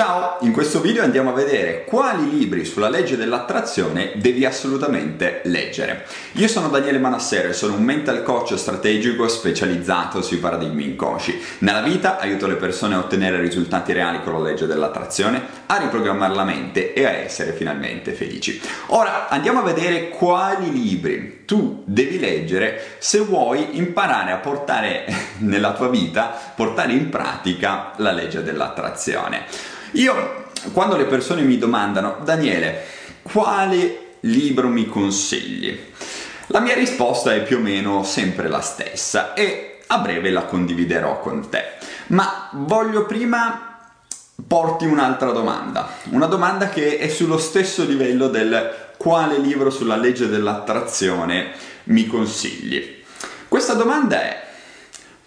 Ciao, in questo video andiamo a vedere quali libri sulla legge dell'attrazione devi assolutamente leggere. Io sono Daniele Manassero e sono un mental coach strategico specializzato sui paradigmi inconsci. Nella vita aiuto le persone a ottenere risultati reali con la legge dell'attrazione, a riprogrammare la mente e a essere finalmente felici. Ora andiamo a vedere quali libri tu devi leggere se vuoi imparare a portare nella tua vita, portare in pratica la legge dell'attrazione. Io, quando le persone mi domandano, Daniele, quale libro mi consigli? La mia risposta è più o meno sempre la stessa e a breve la condividerò con te. Ma voglio prima porti un'altra domanda, una domanda che è sullo stesso livello del quale libro sulla legge dell'attrazione mi consigli. Questa domanda è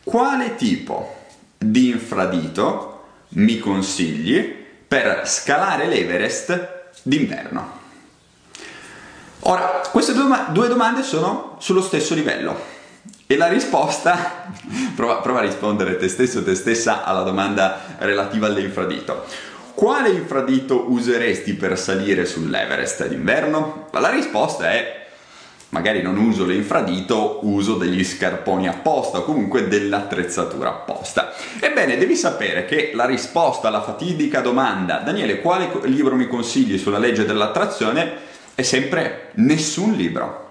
quale tipo di infradito mi consigli per scalare l'Everest d'inverno? Ora, queste due domande sono sullo stesso livello e la risposta, prova, prova a rispondere te stesso o te stessa alla domanda relativa all'infradito. Quale infradito useresti per salire sull'Everest d'inverno? La risposta è magari non uso l'infradito, uso degli scarponi apposta o comunque dell'attrezzatura apposta. Ebbene, devi sapere che la risposta alla fatidica domanda Daniele, quale libro mi consigli sulla legge dell'attrazione? è sempre nessun libro.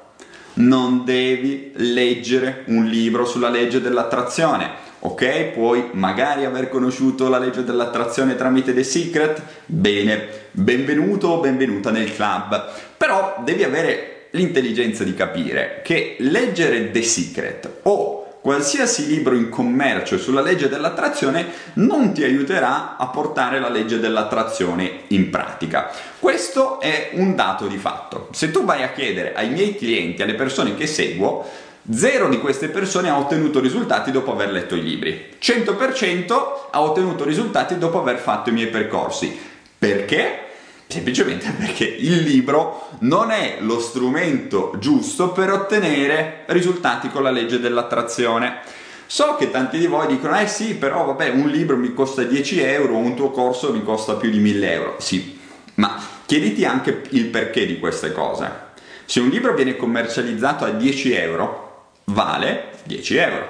Non devi leggere un libro sulla legge dell'attrazione. Ok, puoi magari aver conosciuto la legge dell'attrazione tramite The Secret? Bene, benvenuto o benvenuta nel club. Però devi avere l'intelligenza di capire che leggere The Secret o qualsiasi libro in commercio sulla legge dell'attrazione non ti aiuterà a portare la legge dell'attrazione in pratica. Questo è un dato di fatto. Se tu vai a chiedere ai miei clienti, alle persone che seguo, Zero di queste persone ha ottenuto risultati dopo aver letto i libri. 100% ha ottenuto risultati dopo aver fatto i miei percorsi. Perché? Semplicemente perché il libro non è lo strumento giusto per ottenere risultati con la legge dell'attrazione. So che tanti di voi dicono, eh sì, però vabbè, un libro mi costa 10 euro, un tuo corso mi costa più di 1000 euro. Sì, ma chiediti anche il perché di queste cose. Se un libro viene commercializzato a 10 euro, vale 10 euro.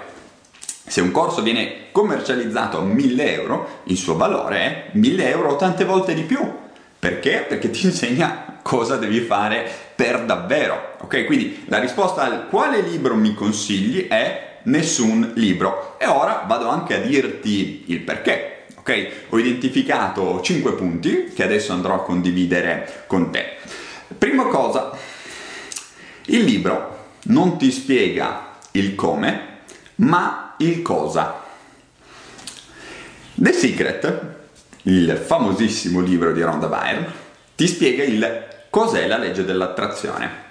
Se un corso viene commercializzato a 1000 euro, il suo valore è 1000 euro o tante volte di più. Perché? Perché ti insegna cosa devi fare per davvero. Ok? Quindi la risposta al quale libro mi consigli è nessun libro. E ora vado anche a dirti il perché. Ok? Ho identificato 5 punti che adesso andrò a condividere con te. Prima cosa, il libro non ti spiega il come, ma il cosa. The Secret il famosissimo libro di Rhonda Byrne, ti spiega il cos'è la legge dell'attrazione.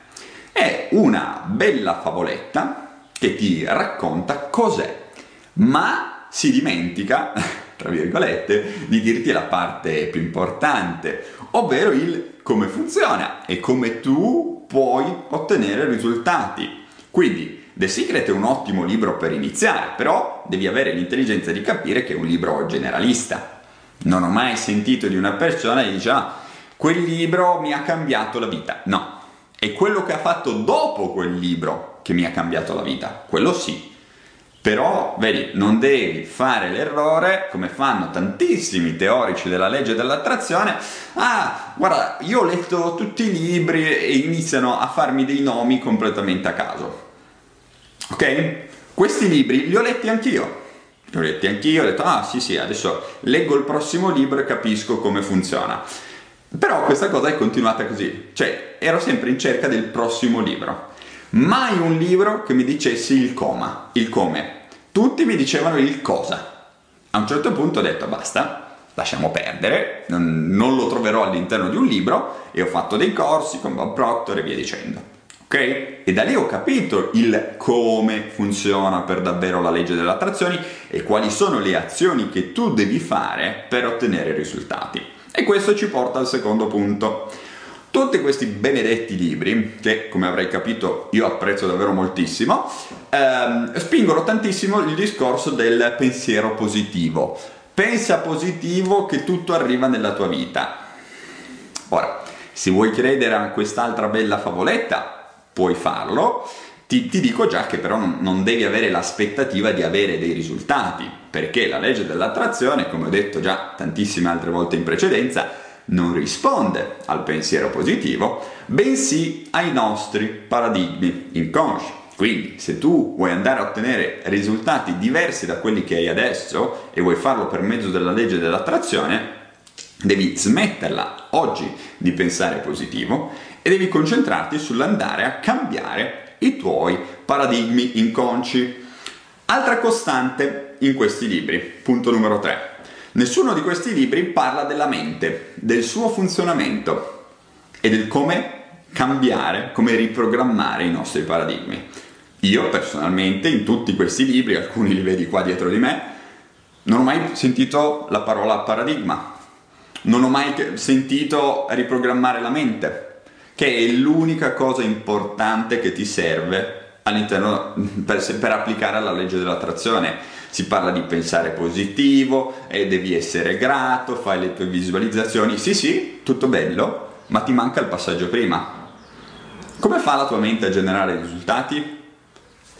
È una bella favoletta che ti racconta cos'è, ma si dimentica, tra virgolette, di dirti la parte più importante, ovvero il come funziona e come tu puoi ottenere risultati. Quindi The Secret è un ottimo libro per iniziare, però devi avere l'intelligenza di capire che è un libro generalista non ho mai sentito di una persona che dice ah, quel libro mi ha cambiato la vita. No, è quello che ha fatto dopo quel libro che mi ha cambiato la vita, quello sì. Però, vedi, non devi fare l'errore, come fanno tantissimi teorici della legge dell'attrazione, ah, guarda, io ho letto tutti i libri e iniziano a farmi dei nomi completamente a caso. Ok? Questi libri li ho letti anch'io, li ho letti anch'io, ho detto, ah sì sì, adesso leggo il prossimo libro e capisco come funziona. Però questa cosa è continuata così, cioè ero sempre in cerca del prossimo libro. Mai un libro che mi dicesse il coma, il come. Tutti mi dicevano il cosa. A un certo punto ho detto basta, lasciamo perdere, non, non lo troverò all'interno di un libro e ho fatto dei corsi con Bob Proctor e via dicendo ok? E da lì ho capito il come funziona per davvero la legge delle attrazioni e quali sono le azioni che tu devi fare per ottenere risultati. E questo ci porta al secondo punto. Tutti questi benedetti libri, che come avrai capito io apprezzo davvero moltissimo, ehm, spingono tantissimo il discorso del pensiero positivo pensa positivo che tutto arriva nella tua vita. Ora, se vuoi credere a quest'altra bella favoletta, puoi farlo. Ti, ti dico già che però non, non devi avere l'aspettativa di avere dei risultati, perché la legge dell'attrazione, come ho detto già tantissime altre volte in precedenza, non risponde al pensiero positivo, bensì ai nostri paradigmi inconsci. Quindi, se tu vuoi andare a ottenere risultati diversi da quelli che hai adesso e vuoi farlo per mezzo della legge dell'attrazione, devi smetterla oggi di pensare positivo e devi concentrarti sull'andare a cambiare i tuoi paradigmi inconsci. Altra costante in questi libri, punto numero 3. Nessuno di questi libri parla della mente, del suo funzionamento e del come cambiare, come riprogrammare i nostri paradigmi. Io personalmente in tutti questi libri, alcuni li vedi qua dietro di me, non ho mai sentito la parola paradigma, non ho mai sentito riprogrammare la mente, che è l'unica cosa importante che ti serve all'interno per, per applicare la legge dell'attrazione. Si parla di pensare positivo, e devi essere grato, fai le tue visualizzazioni. Sì, sì, tutto bello, ma ti manca il passaggio prima. Come fa la tua mente a generare risultati?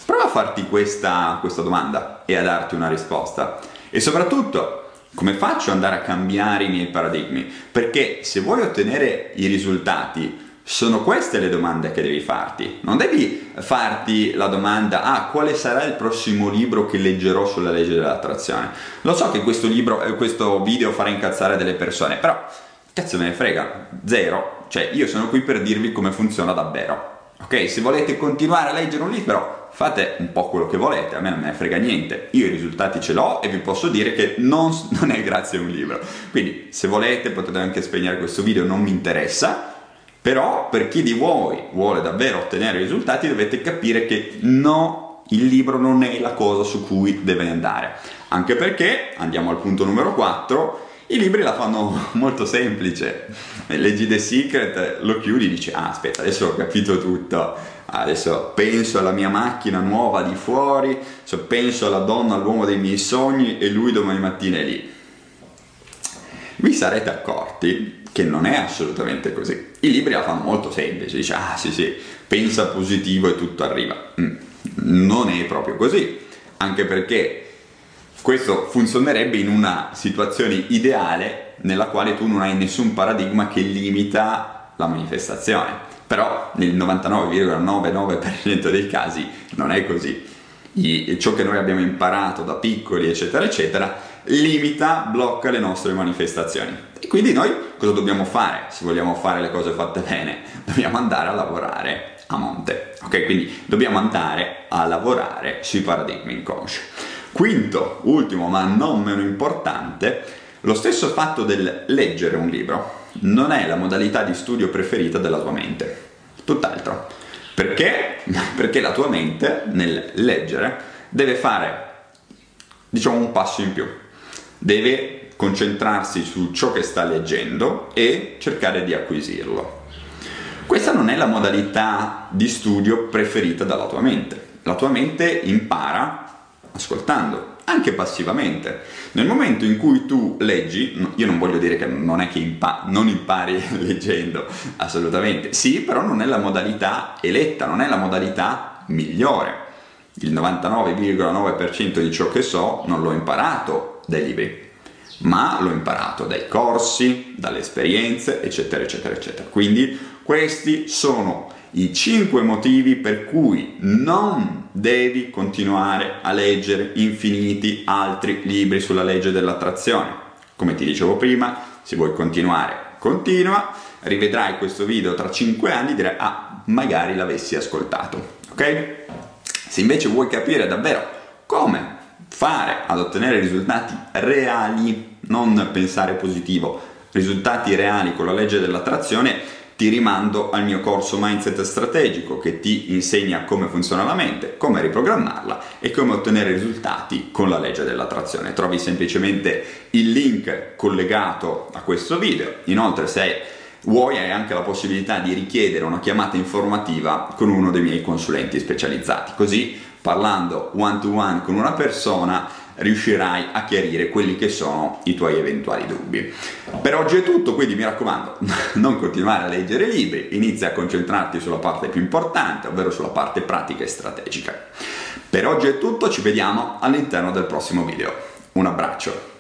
Prova a farti questa, questa domanda e a darti una risposta. E soprattutto, come faccio ad andare a cambiare i miei paradigmi? Perché se vuoi ottenere i risultati, sono queste le domande che devi farti. Non devi farti la domanda, ah, quale sarà il prossimo libro che leggerò sulla legge dell'attrazione? Lo so che questo, libro, eh, questo video farà incazzare delle persone, però cazzo me ne frega, zero. Cioè, io sono qui per dirvi come funziona davvero. Ok, se volete continuare a leggere un libro, fate un po' quello che volete, a me non me ne frega niente, io i risultati ce l'ho e vi posso dire che non, non è grazie a un libro. Quindi se volete potete anche spegnere questo video, non mi interessa, però per chi di voi vuole davvero ottenere risultati dovete capire che no, il libro non è la cosa su cui deve andare. Anche perché, andiamo al punto numero 4, i libri la fanno molto semplice. Leggi The Secret, lo chiudi e dici, ah aspetta, adesso ho capito tutto, adesso penso alla mia macchina nuova di fuori, penso alla donna, all'uomo dei miei sogni e lui domani mattina è lì. Vi sarete accorti che non è assolutamente così. I libri la fanno molto semplice, dice, ah sì sì, pensa positivo e tutto arriva. Mm, non è proprio così, anche perché questo funzionerebbe in una situazione ideale nella quale tu non hai nessun paradigma che limita la manifestazione. Però nel 99,99% dei casi non è così. I, ciò che noi abbiamo imparato da piccoli, eccetera, eccetera, limita, blocca le nostre manifestazioni. E quindi noi cosa dobbiamo fare? Se vogliamo fare le cose fatte bene, dobbiamo andare a lavorare a monte. Ok? Quindi dobbiamo andare a lavorare sui paradigmi inconsci. Quinto, ultimo ma non meno importante, lo stesso fatto del leggere un libro non è la modalità di studio preferita della tua mente, tutt'altro. Perché? Perché la tua mente nel leggere deve fare, diciamo, un passo in più. Deve concentrarsi su ciò che sta leggendo e cercare di acquisirlo. Questa non è la modalità di studio preferita dalla tua mente. La tua mente impara ascoltando, anche passivamente. Nel momento in cui tu leggi, io non voglio dire che non è che impa- non impari leggendo, assolutamente, sì, però non è la modalità eletta, non è la modalità migliore. Il 99,9% di ciò che so non l'ho imparato dai libri, ma l'ho imparato dai corsi, dalle esperienze, eccetera, eccetera, eccetera. Quindi questi sono i 5 motivi per cui non devi continuare a leggere infiniti altri libri sulla legge dell'attrazione. Come ti dicevo prima, se vuoi continuare, continua, rivedrai questo video tra 5 anni e dirai ah, magari l'avessi ascoltato, ok? Se invece vuoi capire davvero come fare ad ottenere risultati reali, non pensare positivo, risultati reali con la legge dell'attrazione, ti rimando al mio corso Mindset Strategico che ti insegna come funziona la mente, come riprogrammarla e come ottenere risultati con la legge dell'attrazione. Trovi semplicemente il link collegato a questo video. Inoltre se vuoi hai anche la possibilità di richiedere una chiamata informativa con uno dei miei consulenti specializzati. Così parlando one to one con una persona riuscirai a chiarire quelli che sono i tuoi eventuali dubbi. Per oggi è tutto, quindi mi raccomando, non continuare a leggere libri, inizia a concentrarti sulla parte più importante, ovvero sulla parte pratica e strategica. Per oggi è tutto, ci vediamo all'interno del prossimo video. Un abbraccio.